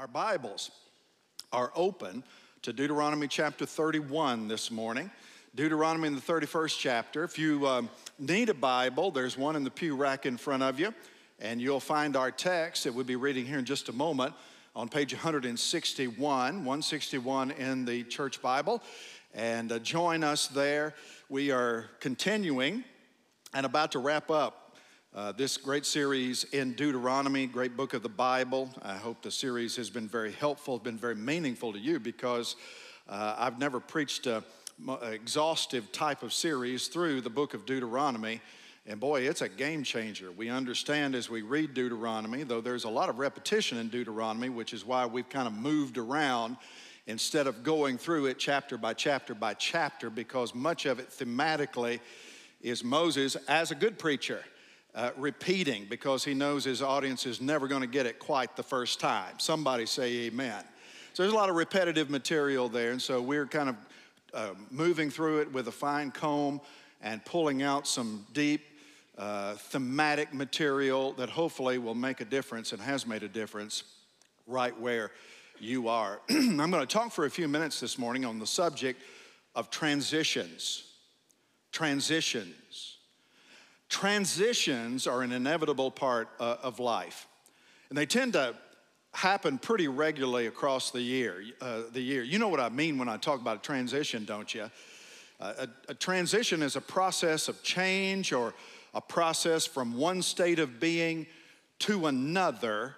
Our Bibles are open to Deuteronomy chapter 31 this morning. Deuteronomy in the 31st chapter. If you um, need a Bible, there's one in the pew rack in front of you, and you'll find our text that we'll be reading here in just a moment on page 161, 161 in the church Bible. And uh, join us there. We are continuing and about to wrap up uh, this great series in Deuteronomy, great book of the Bible. I hope the series has been very helpful, been very meaningful to you because uh, I've never preached a, a exhaustive type of series through the book of Deuteronomy. And boy, it's a game changer. We understand as we read Deuteronomy, though there's a lot of repetition in Deuteronomy, which is why we've kind of moved around instead of going through it chapter by chapter by chapter, because much of it thematically is Moses as a good preacher uh, repeating because he knows his audience is never going to get it quite the first time. Somebody say amen. So there's a lot of repetitive material there, and so we're kind of uh, moving through it with a fine comb and pulling out some deep uh, thematic material that hopefully will make a difference and has made a difference right where you are. I'm going to talk for a few minutes this morning on the subject of transitions. Transitions. Transitions are an inevitable part uh, of life, and they tend to happen pretty regularly across the year. Uh, the year, you know what I mean when I talk about a transition, don't you? Uh, a, a transition is a process of change or a process from one state of being to another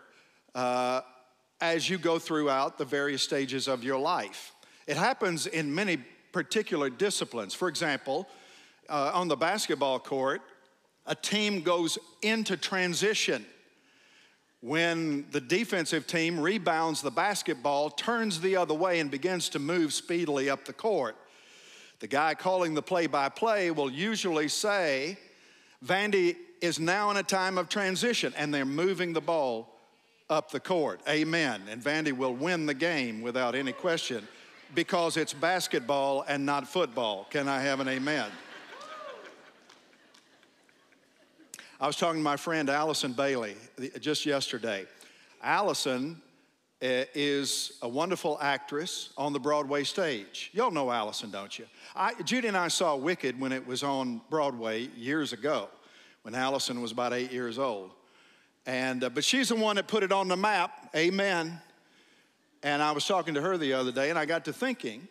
uh, as you go throughout the various stages of your life. It happens in many particular disciplines. For example, uh, on the basketball court, a team goes into transition when the defensive team rebounds the basketball, turns the other way, and begins to move speedily up the court. The guy calling the play by play will usually say, Vandy is now in a time of transition, and they're moving the ball up the court. Amen. And Vandy will win the game without any question because it's basketball and not football. Can I have an amen? I was talking to my friend Allison Bailey just yesterday. Allison eh, is a wonderful actress on the Broadway stage. Y'all know Allison, don't you? I, Judy and I saw Wicked when it was on Broadway years ago, when Allison was about eight years old. And, uh, but she's the one that put it on the map, amen. And I was talking to her the other day, and I got to thinking,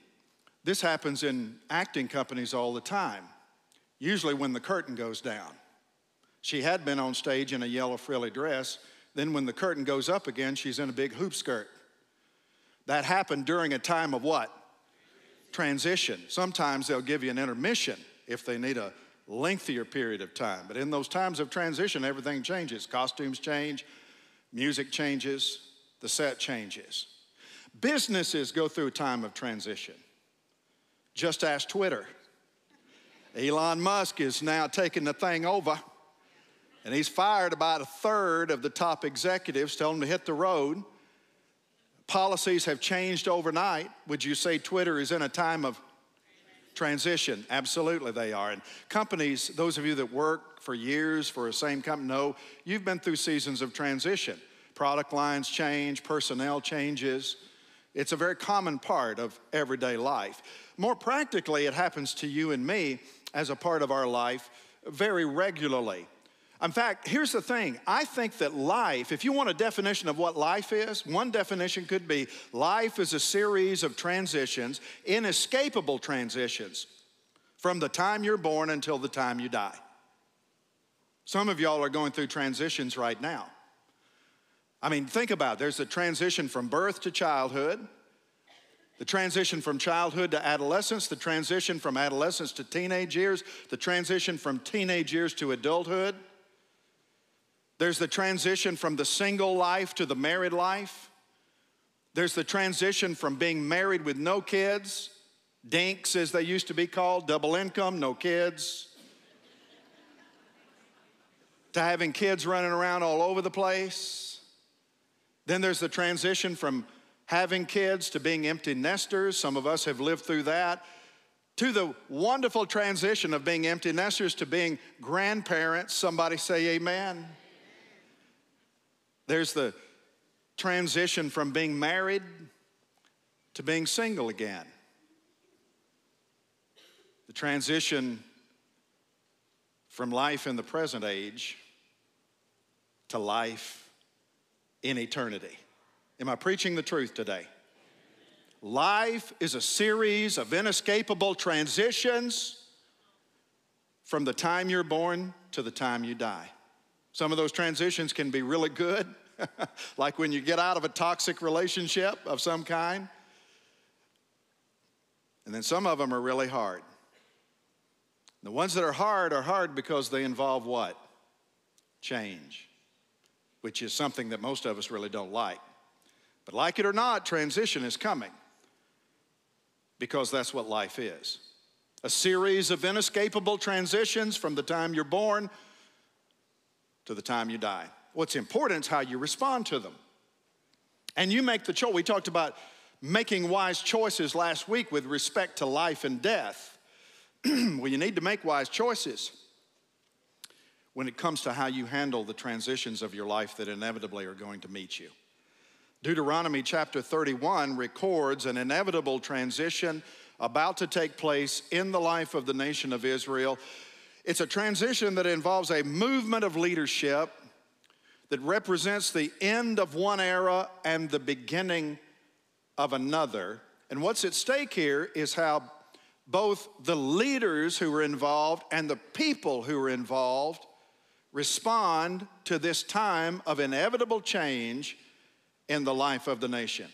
this happens in acting companies all the time, usually when the curtain goes down. She had been on stage in a yellow frilly dress. Then, when the curtain goes up again, she's in a big hoop skirt. That happened during a time of what? Transition. Sometimes they'll give you an intermission if they need a lengthier period of time. But in those times of transition, everything changes. Costumes change, music changes, the set changes. Businesses go through a time of transition. Just ask Twitter. Elon Musk is now taking the thing over. And he's fired about a third of the top executives, telling them to hit the road. Policies have changed overnight. Would you say Twitter is in a time of transition? Absolutely, they are. And companies, those of you that work for years for the same company, know you've been through seasons of transition. Product lines change, personnel changes. It's a very common part of everyday life. More practically, it happens to you and me as a part of our life very regularly. In fact, here's the thing I think that life, if you want a definition of what life is, one definition could be life is a series of transitions, inescapable transitions, from the time you're born until the time you die. Some of y'all are going through transitions right now. I mean, think about it. There's a transition from birth to childhood, the transition from childhood to adolescence, the transition from adolescence to teenage years, the transition from teenage years to adulthood. There's the transition from the single life to the married life. There's the transition from being married with no kids, dinks as they used to be called, double income, no kids, to having kids running around all over the place. Then there's the transition from having kids to being empty nesters. Some of us have lived through that. To the wonderful transition of being empty nesters to being grandparents. Somebody say amen. There's the transition from being married to being single again. The transition from life in the present age to life in eternity. Am I preaching the truth today? Life is a series of inescapable transitions from the time you're born to the time you die. Some of those transitions can be really good, like when you get out of a toxic relationship of some kind. And then some of them are really hard. The ones that are hard are hard because they involve what? Change, which is something that most of us really don't like. But like it or not, transition is coming because that's what life is a series of inescapable transitions from the time you're born to the time you die. What's important is how you respond to them. And you make the choice. We talked about making wise choices last week with respect to life and death. well, you need to make wise choices when it comes to how you handle the transitions of your life that inevitably are going to meet you. Deuteronomy chapter 31 records an inevitable transition about to take place in the life of the nation of Israel. It's a transition that involves a movement of leadership that represents the end of one era and the beginning of another. And what's at stake here is how both the leaders who are involved and the people who are involved respond to this time of inevitable change in the life of the nation.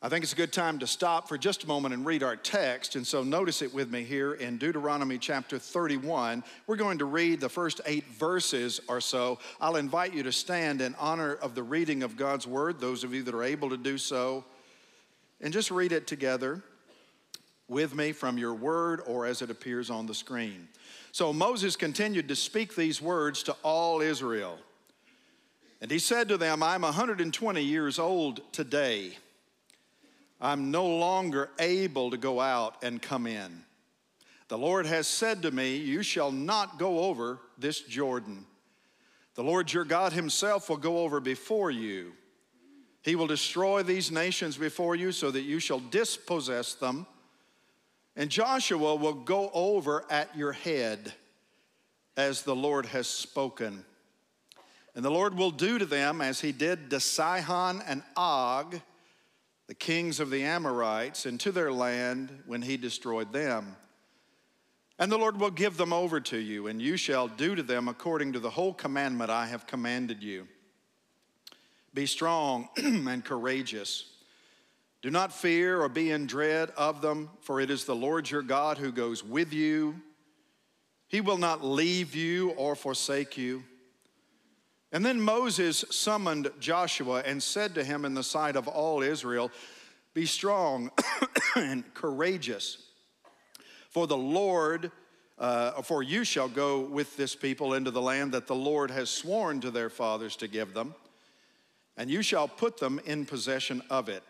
I think it's a good time to stop for just a moment and read our text. And so notice it with me here in Deuteronomy chapter 31. We're going to read the first eight verses or so. I'll invite you to stand in honor of the reading of God's word, those of you that are able to do so, and just read it together with me from your word or as it appears on the screen. So Moses continued to speak these words to all Israel. And he said to them, I'm 120 years old today. I'm no longer able to go out and come in. The Lord has said to me, You shall not go over this Jordan. The Lord your God himself will go over before you. He will destroy these nations before you so that you shall dispossess them. And Joshua will go over at your head as the Lord has spoken. And the Lord will do to them as he did to Sihon and Og the kings of the Amorites, into their land when he destroyed them. And the Lord will give them over to you, and you shall do to them according to the whole commandment I have commanded you. Be strong and courageous. Do not fear or be in dread of them, for it is the Lord your God who goes with you. He will not leave you or forsake you. And then Moses summoned Joshua and said to him in the sight of all Israel, Be strong and courageous, for the Lord, uh, for you shall go with this people into the land that the Lord has sworn to their fathers to give them, and you shall put them in possession of it.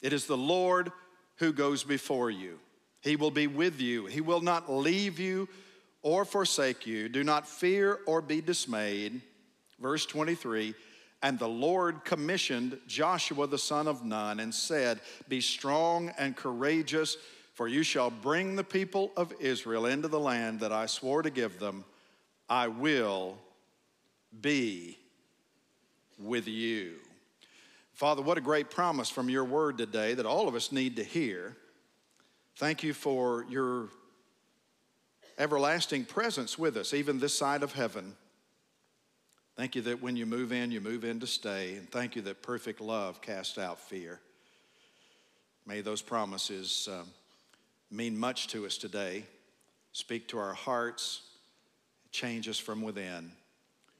It is the Lord who goes before you. He will be with you. He will not leave you or forsake you. Do not fear or be dismayed verse 23 and the Lord commissioned Joshua the son of Nun and said, Be strong and courageous, for you shall bring the people of Israel into the land that I swore to give them. I will be with you. Father, what a great promise from your word today that all of us need to hear. Thank you for your everlasting presence with us, even this side of heaven. Thank you that when you move in, you move in to stay. And thank you that perfect love casts out fear. May those promises um, mean much to us today. Speak to our hearts, change us from within,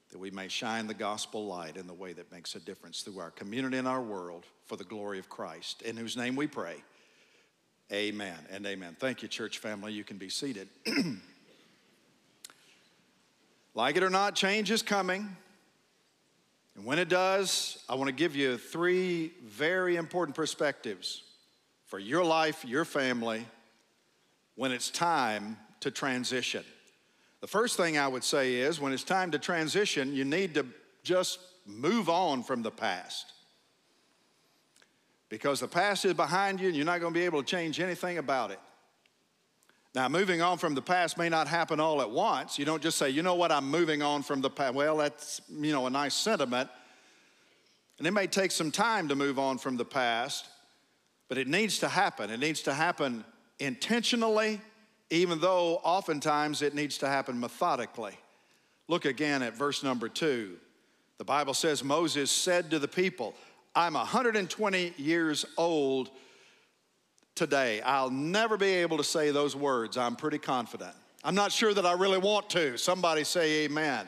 that we may shine the gospel light in the way that makes a difference through our community and our world for the glory of Christ, in whose name we pray. Amen and amen. Thank you, church family. You can be seated. like it or not, change is coming. And when it does, I want to give you three very important perspectives for your life, your family, when it's time to transition. The first thing I would say is when it's time to transition, you need to just move on from the past. because the past is behind you and you're not going to be able to change anything about it. Now, moving on from the past may not happen all at once. You don't just say, you know what, I'm moving on from the past. Well, that's, you know, a nice sentiment. And it may take some time to move on from the past, but it needs to happen. It needs to happen intentionally, even though oftentimes it needs to happen methodically. Look again at verse number two. The Bible says Moses said to the people, I'm 120 years old today. I'll never be able to say those words. I'm pretty confident. I'm not sure that I really want to. Somebody say amen.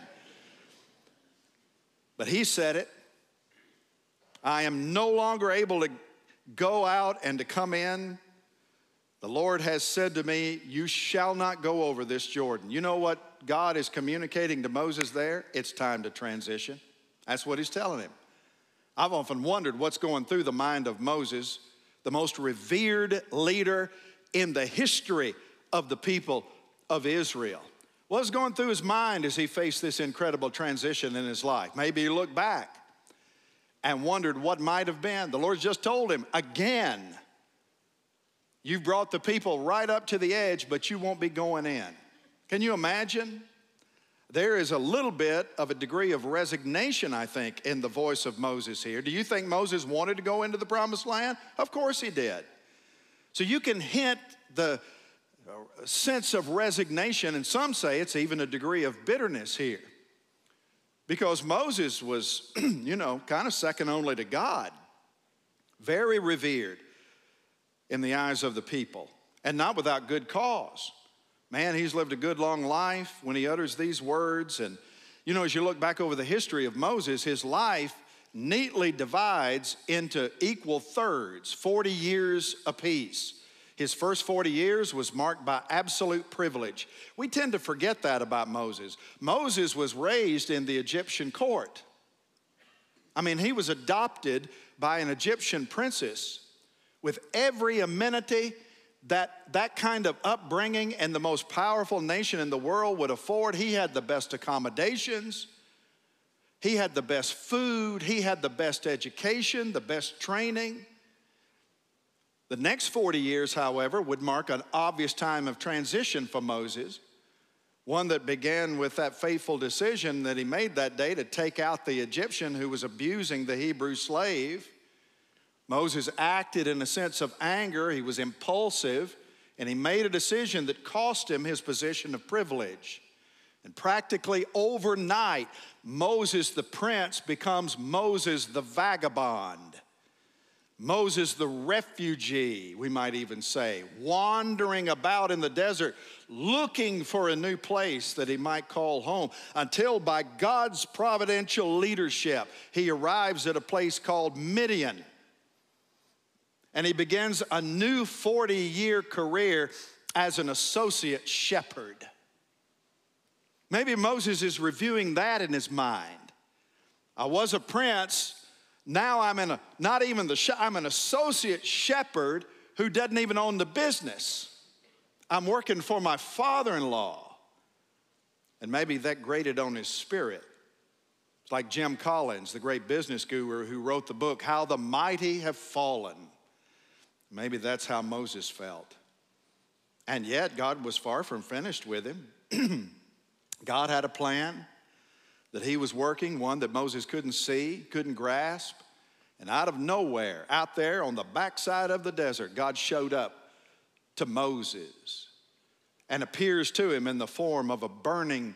But he said it. I am no longer able to go out and to come in. The Lord has said to me, You shall not go over this Jordan. You know what God is communicating to Moses there? It's time to transition. That's what he's telling him. I've often wondered what's going through the mind of Moses, the most revered leader in the history of the people of Israel. What was going through his mind as he faced this incredible transition in his life? Maybe he looked back and wondered what might have been. The Lord just told him again, You've brought the people right up to the edge, but you won't be going in. Can you imagine? There is a little bit of a degree of resignation, I think, in the voice of Moses here. Do you think Moses wanted to go into the promised land? Of course he did. So you can hint the sense of resignation, and some say it's even a degree of bitterness here. Because Moses was, you know, kind of second only to God, very revered in the eyes of the people, and not without good cause. Man, he's lived a good long life when he utters these words. And, you know, as you look back over the history of Moses, his life neatly divides into equal thirds, 40 years apiece. His first 40 years was marked by absolute privilege. We tend to forget that about Moses. Moses was raised in the Egyptian court. I mean, he was adopted by an Egyptian princess with every amenity that that kind of upbringing and the most powerful nation in the world would afford. He had the best accommodations, he had the best food, he had the best education, the best training. The next 40 years, however, would mark an obvious time of transition for Moses, one that began with that faithful decision that he made that day to take out the Egyptian who was abusing the Hebrew slave. Moses acted in a sense of anger, he was impulsive, and he made a decision that cost him his position of privilege. And practically overnight, Moses the prince becomes Moses the vagabond. Moses the refugee, we might even say, wandering about in the desert looking for a new place that he might call home until by God's providential leadership he arrives at a place called Midian and he begins a new 40 year career as an associate shepherd. Maybe Moses is reviewing that in his mind. I was a prince, now I'm in a, not even the, I'm an associate shepherd who doesn't even own the business. I'm working for my father in law. And maybe that grated on his spirit. It's like Jim Collins, the great business guru who wrote the book, How the Mighty Have Fallen. Maybe that's how Moses felt. And yet, God was far from finished with him. God had a plan that he was working, one that Moses couldn't see, couldn't grasp. And out of nowhere, out there on the backside of the desert, God showed up to Moses and appears to him in the form of a burning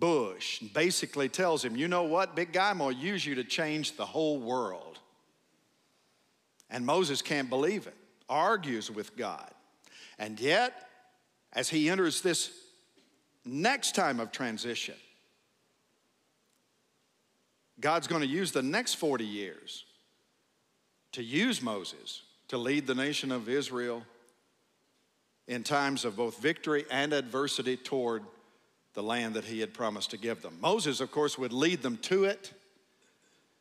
bush and basically tells him, You know what, big guy, I'm gonna use you to change the whole world. And Moses can't believe it argues with God. And yet, as he enters this next time of transition, God's going to use the next 40 years to use Moses to lead the nation of Israel in times of both victory and adversity toward the land that he had promised to give them. Moses, of course, would lead them to it,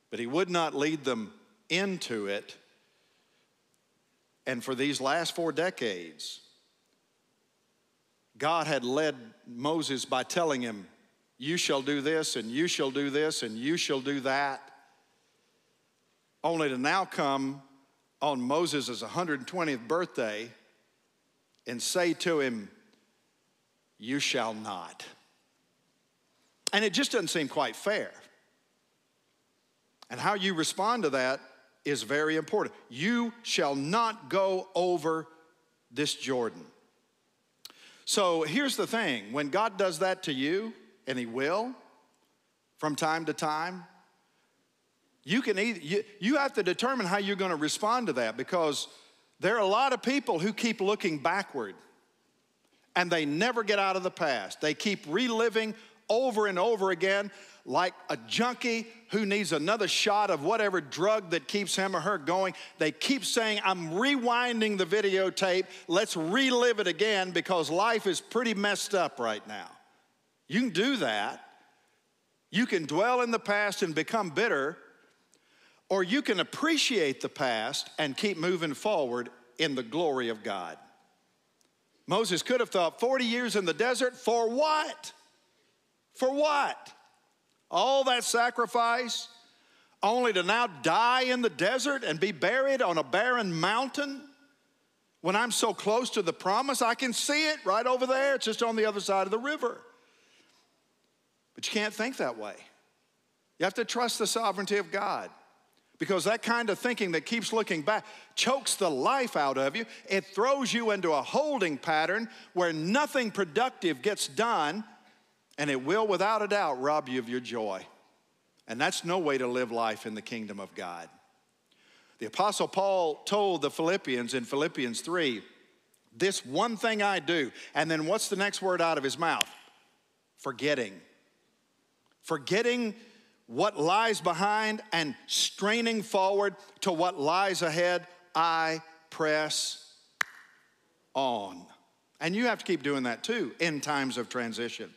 but he would not lead them into it and for these last four decades, God had led Moses by telling him, You shall do this, and you shall do this, and you shall do that, only to now come on Moses' 120th birthday and say to him, You shall not. And it just doesn't seem quite fair. And how you respond to that is very important. You shall not go over this Jordan. So here's the thing when God does that to you, and He will from time to time, you can either, you, you have to determine how you're going to respond to that because there are a lot of people who keep looking backward and they never get out of the past. They keep reliving over and over again like a junkie who needs another shot of whatever drug that keeps him or her going. They keep saying, I'm rewinding the videotape. Let's relive it again because life is pretty messed up right now. You can do that. You can dwell in the past and become bitter, or you can appreciate the past and keep moving forward in the glory of God. Moses could have thought 40 years in the desert for what? For what? All that sacrifice only to now die in the desert and be buried on a barren mountain? When I'm so close to the promise, I can see it right over there. It's just on the other side of the river. But you can't think that way. You have to trust the sovereignty of God because that kind of thinking that keeps looking back chokes the life out of you. It throws you into a holding pattern where nothing productive gets done and it will, without a doubt, rob you of your joy. And that's no way to live life in the kingdom of God. The Apostle Paul told the Philippians in Philippians 3 this one thing I do. And then what's the next word out of his mouth? Forgetting. Forgetting what lies behind and straining forward to what lies ahead, I press on. And you have to keep doing that too in times of transition.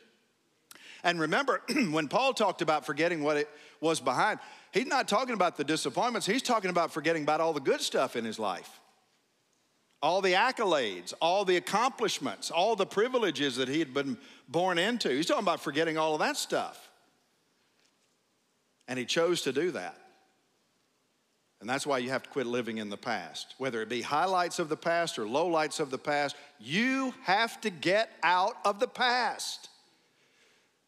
And remember, when Paul talked about forgetting what it was behind, he's not talking about the disappointments, he's talking about forgetting about all the good stuff in his life. All the accolades, all the accomplishments, all the privileges that he had been born into. He's talking about forgetting all of that stuff. And he chose to do that. And that's why you have to quit living in the past. Whether it be highlights of the past or lowlights of the past, you have to get out of the past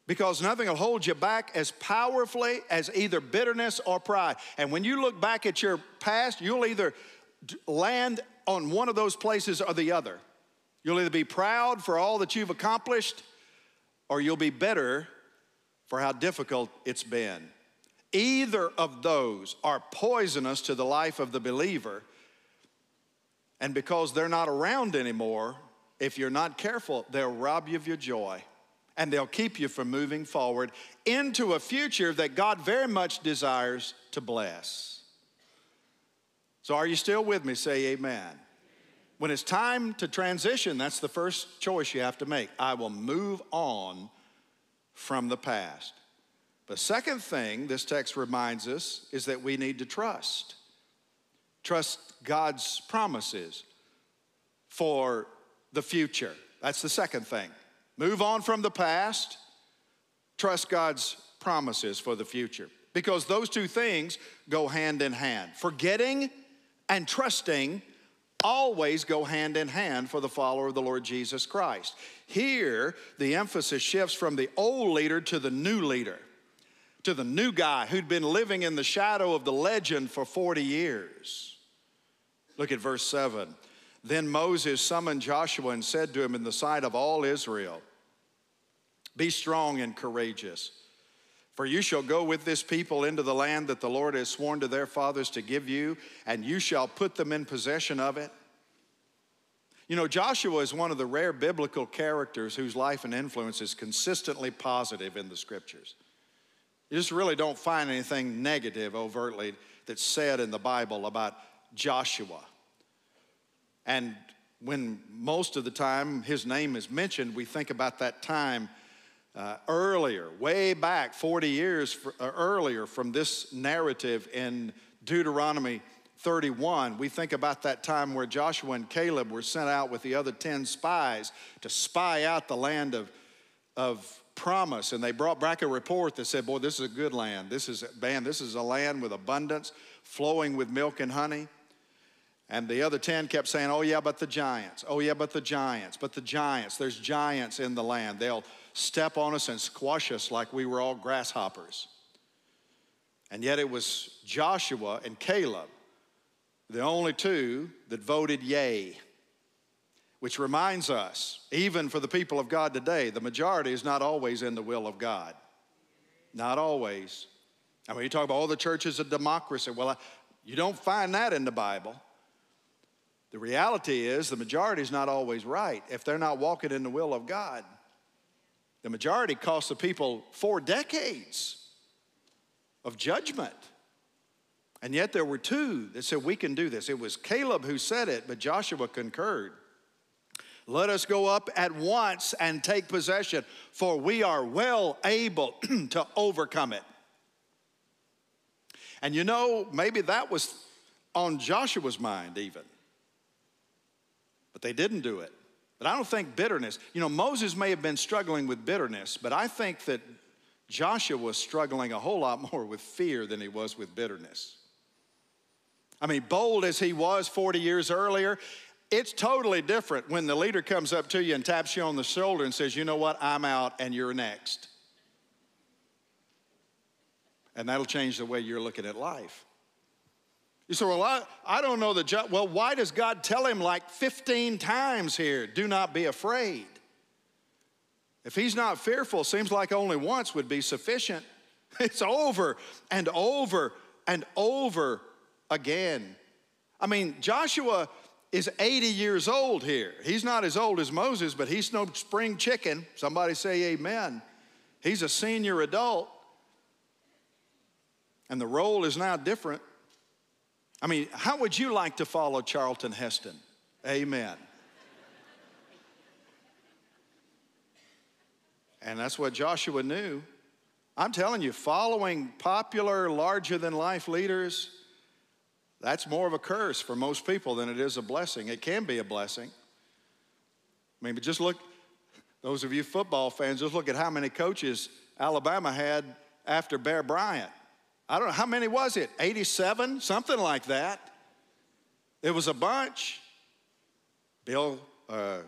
because nothing will hold you back as powerfully as either bitterness or pride. And when you look back at your past, you'll either land on one of those places or the other. You'll either be proud for all that you've accomplished or you'll be bitter for how difficult it's been. Either of those are poisonous to the life of the believer. And because they're not around anymore, if you're not careful, they'll rob you of your joy and they'll keep you from moving forward into a future that God very much desires to bless. So, are you still with me? Say amen. When it's time to transition, that's the first choice you have to make. I will move on from the past. The second thing this text reminds us is that we need to trust. Trust God's promises for the future. That's the second thing. Move on from the past, trust God's promises for the future. Because those two things go hand in hand. Forgetting and trusting always go hand in hand for the follower of the Lord Jesus Christ. Here, the emphasis shifts from the old leader to the new leader, to the new guy who'd been living in the shadow of the legend for 40 years. Look at verse 7. Then Moses summoned Joshua and said to him in the sight of all Israel, Be strong and courageous, for you shall go with this people into the land that the Lord has sworn to their fathers to give you, and you shall put them in possession of it. You know, Joshua is one of the rare biblical characters whose life and influence is consistently positive in the scriptures. You just really don't find anything negative overtly that's said in the Bible about Joshua. And when most of the time his name is mentioned, we think about that time uh, earlier, way back 40 years for, uh, earlier from this narrative in Deuteronomy 31. We think about that time where Joshua and Caleb were sent out with the other 10 spies to spy out the land of, of promise. And they brought back a report that said, Boy, this is a good land. This is, man, this is a land with abundance, flowing with milk and honey. And the other 10 kept saying, Oh, yeah, but the giants. Oh, yeah, but the giants. But the giants. There's giants in the land. They'll step on us and squash us like we were all grasshoppers. And yet it was Joshua and Caleb, the only two that voted yay. Which reminds us, even for the people of God today, the majority is not always in the will of God. Not always. I mean, you talk about all the churches of democracy. Well, I, you don't find that in the Bible. The reality is the majority is not always right if they're not walking in the will of God. The majority cost the people four decades of judgment. And yet there were two that said, We can do this. It was Caleb who said it, but Joshua concurred. Let us go up at once and take possession, for we are well able to overcome it. And you know, maybe that was on Joshua's mind, even. But they didn't do it. But I don't think bitterness, you know, Moses may have been struggling with bitterness, but I think that Joshua was struggling a whole lot more with fear than he was with bitterness. I mean, bold as he was 40 years earlier, it's totally different when the leader comes up to you and taps you on the shoulder and says, You know what, I'm out and you're next. And that'll change the way you're looking at life. You say, Well, I, I don't know the job. Well, why does God tell him like 15 times here, do not be afraid? If he's not fearful, seems like only once would be sufficient. It's over and over and over again. I mean, Joshua is 80 years old here. He's not as old as Moses, but he's no spring chicken. Somebody say amen. He's a senior adult. And the role is now different. I mean, how would you like to follow Charlton Heston? Amen. and that's what Joshua knew. I'm telling you, following popular, larger than life leaders, that's more of a curse for most people than it is a blessing. It can be a blessing. I mean, but just look, those of you football fans, just look at how many coaches Alabama had after Bear Bryant. I don't know, how many was it? 87? Something like that. It was a bunch. Bill, uh,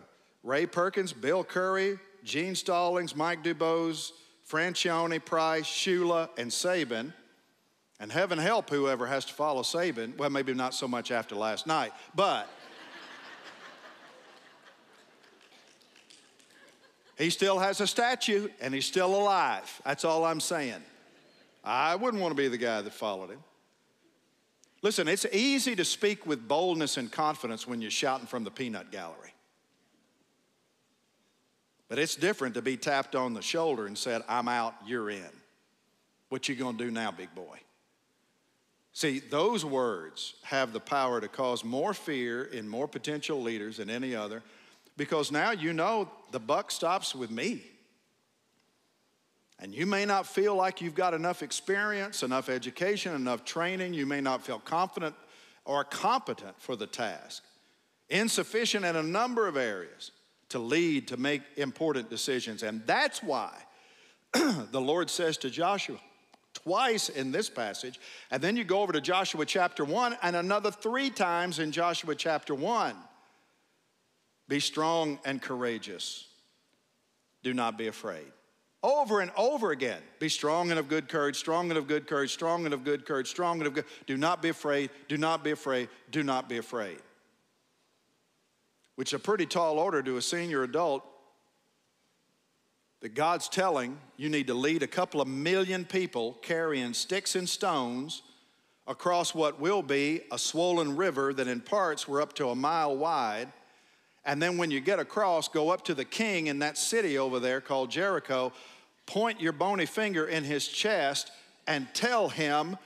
Ray Perkins, Bill Curry, Gene Stallings, Mike DuBose, Franchione, Price, Shula, and Saban. And heaven help whoever has to follow Saban. Well, maybe not so much after last night, but he still has a statue and he's still alive. That's all I'm saying. I wouldn't want to be the guy that followed him. Listen, it's easy to speak with boldness and confidence when you're shouting from the peanut gallery. But it's different to be tapped on the shoulder and said, I'm out, you're in. What you gonna do now, big boy? See, those words have the power to cause more fear in more potential leaders than any other because now you know the buck stops with me. And you may not feel like you've got enough experience, enough education, enough training. You may not feel confident or competent for the task. Insufficient in a number of areas to lead, to make important decisions. And that's why the Lord says to Joshua twice in this passage, and then you go over to Joshua chapter 1 and another three times in Joshua chapter 1 be strong and courageous, do not be afraid over and over again. Be strong and of good courage, strong and of good courage, strong and of good courage, strong and of good. Do not be afraid, do not be afraid, do not be afraid. Which is a pretty tall order to a senior adult that God's telling you need to lead a couple of million people carrying sticks and stones across what will be a swollen river that in parts were up to a mile wide. And then when you get across, go up to the king in that city over there called Jericho point your bony finger in his chest and tell him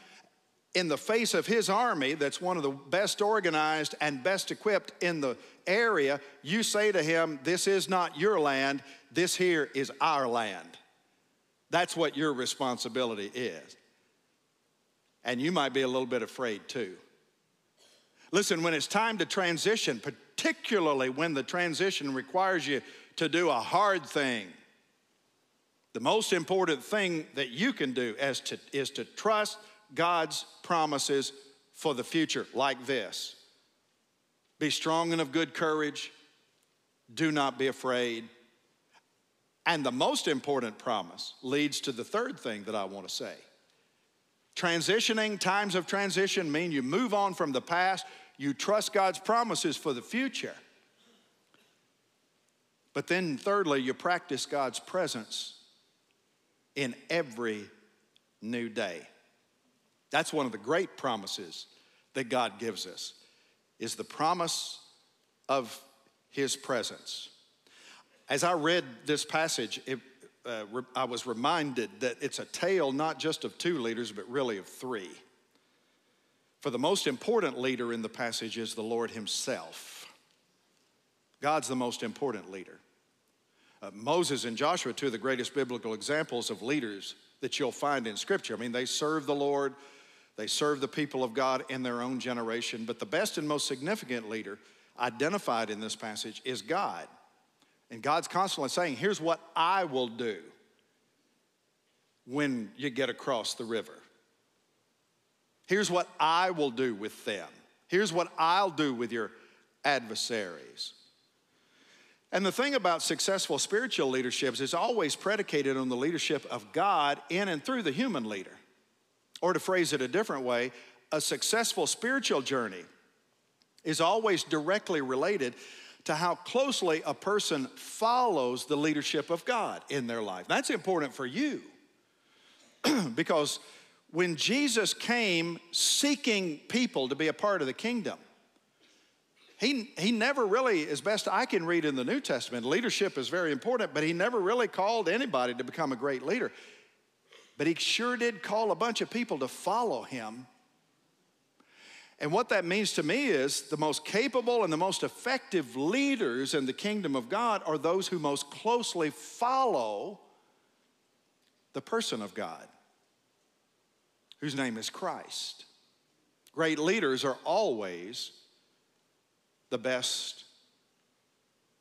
in the face of his army, that's one of the best organized and best equipped in the area, you say to him, This is not your land, this here is our land. That's what your responsibility is. And you might be a little bit afraid too. Listen, when it's time to transition, particularly when the transition requires you to do a hard thing, the most important thing that you can do is to, is to trust God's promises for the future, like this Be strong and of good courage. Do not be afraid. And the most important promise leads to the third thing that I want to say. Transitioning, times of transition mean you move on from the past, you trust God's promises for the future. But then, thirdly, you practice God's presence in every new day. That's one of the great promises that God gives us is the promise of his presence. As I read this passage, it, uh, re- I was reminded that it's a tale not just of two leaders, but really of three. For the most important leader in the passage is the Lord Himself. God's the most important leader. Uh, Moses and Joshua, two of the greatest biblical examples of leaders that you'll find in Scripture. I mean, they served the Lord, they served the people of God in their own generation, but the best and most significant leader identified in this passage is God. And God's constantly saying, Here's what I will do when you get across the river. Here's what I will do with them. Here's what I'll do with your adversaries. And the thing about successful spiritual leadership is always predicated on the leadership of God in and through the human leader. Or to phrase it a different way, a successful spiritual journey is always directly related to how closely a person follows the leadership of God in their life. That's important for you because when Jesus came seeking people to be a part of the kingdom, he, he never really, as best I can read in the New Testament, leadership is very important, but he never really called anybody to become a great leader. But he sure did call a bunch of people to follow him and what that means to me is the most capable and the most effective leaders in the kingdom of God are those who most closely follow the person of God, whose name is Christ. Great leaders are always the best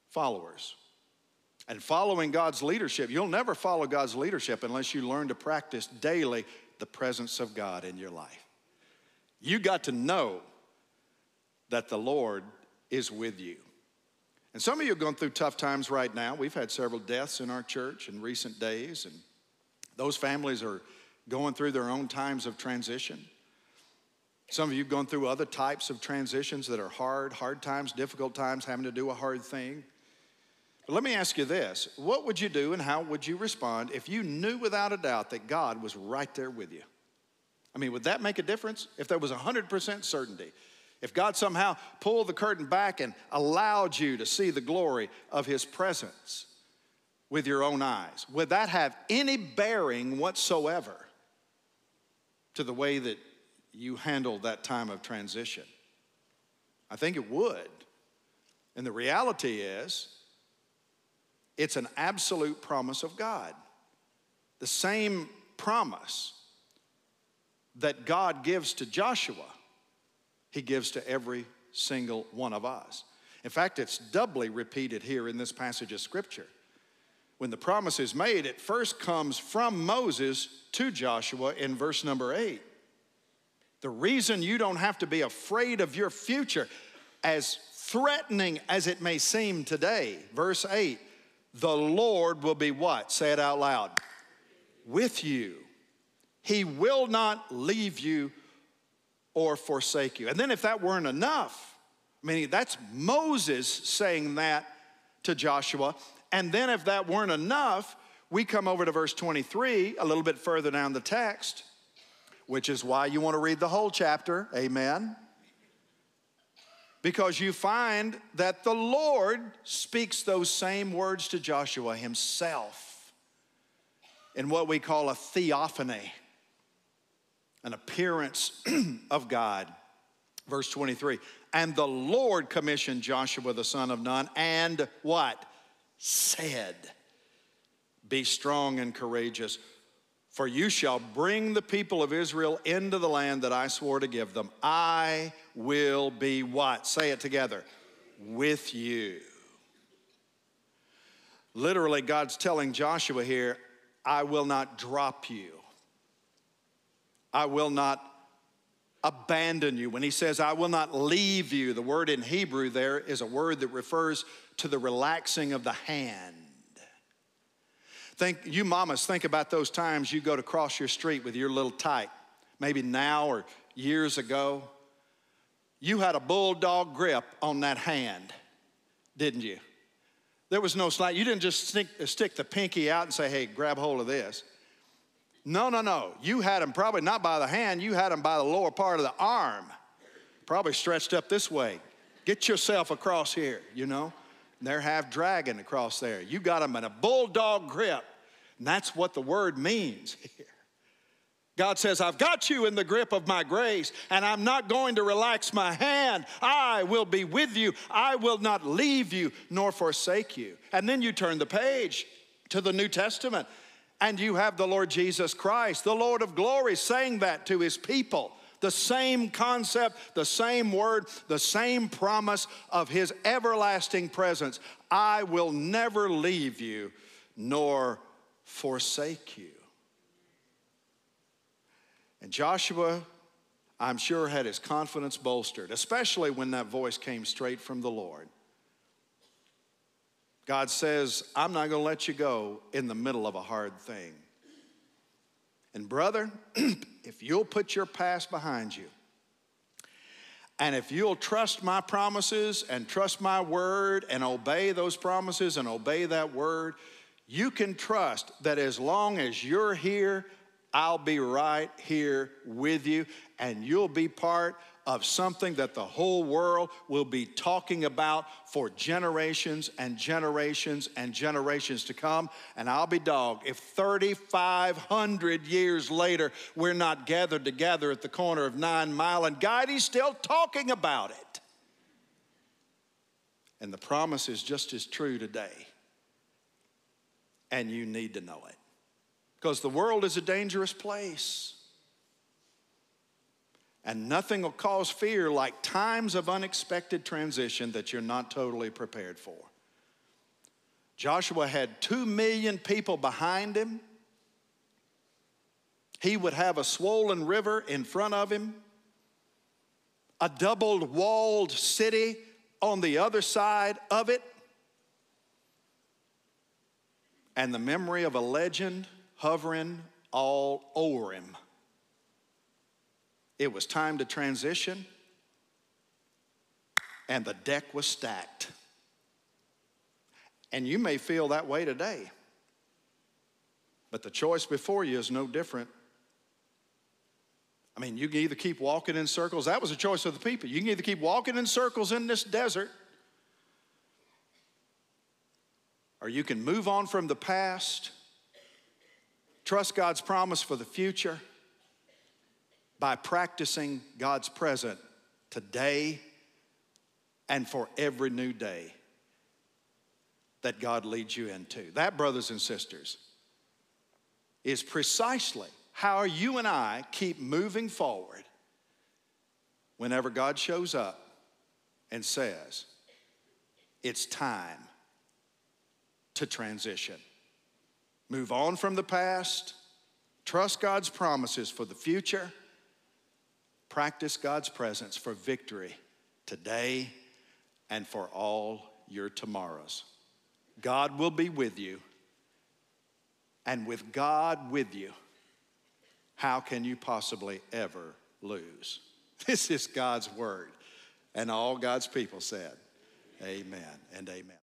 followers. And following God's leadership, you'll never follow God's leadership unless you learn to practice daily the presence of God in your life. You got to know that the Lord is with you. And some of you are going through tough times right now. We've had several deaths in our church in recent days, and those families are going through their own times of transition. Some of you have gone through other types of transitions that are hard, hard times, difficult times, having to do a hard thing. But let me ask you this what would you do and how would you respond if you knew without a doubt that God was right there with you? I mean, would that make a difference if there was 100% certainty? If God somehow pulled the curtain back and allowed you to see the glory of His presence with your own eyes, would that have any bearing whatsoever to the way that you handled that time of transition? I think it would. And the reality is, it's an absolute promise of God. The same promise that God gives to Joshua, he gives to every single one of us. In fact, it's doubly repeated here in this passage of Scripture. When the promise is made, it first comes from Moses to Joshua in verse number eight. The reason you don't have to be afraid of your future, as threatening as it may seem today, verse 8, the Lord will be what? Say it out loud. With you. He will not leave you or forsake you. And then, if that weren't enough, I mean, that's Moses saying that to Joshua. And then, if that weren't enough, we come over to verse 23, a little bit further down the text, which is why you want to read the whole chapter. Amen. Because you find that the Lord speaks those same words to Joshua himself in what we call a theophany an appearance of God. Verse 23 And the Lord commissioned Joshua the son of Nun, and what? Said, Be strong and courageous, for you shall bring the people of Israel into the land that I swore to give them. I will be what? Say it together. With you. Literally, God's telling Joshua here, I will not drop you. I will not abandon you. When he says, I will not leave you, the word in Hebrew there is a word that refers to the relaxing of the hand. Think, you mamas, think about those times you go to cross your street with your little tyke, maybe now or years ago. You had a bulldog grip on that hand, didn't you? There was no slack. You didn't just stick, uh, stick the pinky out and say, hey, grab hold of this. No, no, no. You had him probably not by the hand, you had him by the lower part of the arm, probably stretched up this way. Get yourself across here, you know. They're half dragging across there. You got them in a bulldog grip. And that's what the word means here. God says, I've got you in the grip of my grace, and I'm not going to relax my hand. I will be with you. I will not leave you nor forsake you. And then you turn the page to the New Testament, and you have the Lord Jesus Christ, the Lord of glory, saying that to his people. The same concept, the same word, the same promise of his everlasting presence. I will never leave you nor forsake you. And Joshua, I'm sure, had his confidence bolstered, especially when that voice came straight from the Lord. God says, I'm not going to let you go in the middle of a hard thing. And, brother, if you'll put your past behind you, and if you'll trust my promises and trust my word and obey those promises and obey that word, you can trust that as long as you're here, I'll be right here with you, and you'll be part of something that the whole world will be talking about for generations and generations and generations to come. And I'll be dog if 3,500 years later we're not gathered together at the corner of Nine Mile and Guide's still talking about it. And the promise is just as true today. And you need to know it because the world is a dangerous place. And nothing will cause fear like times of unexpected transition that you're not totally prepared for. Joshua had two million people behind him. He would have a swollen river in front of him, a double walled city on the other side of it, and the memory of a legend hovering all over him. It was time to transition, and the deck was stacked. And you may feel that way today, but the choice before you is no different. I mean, you can either keep walking in circles, that was a choice of the people. You can either keep walking in circles in this desert, or you can move on from the past Trust God's promise for the future by practicing God's present today and for every new day that God leads you into. That, brothers and sisters, is precisely how you and I keep moving forward whenever God shows up and says, It's time to transition. Move on from the past. Trust God's promises for the future. Practice God's presence for victory today and for all your tomorrows. God will be with you. And with God with you, how can you possibly ever lose? This is God's word. And all God's people said, Amen and amen.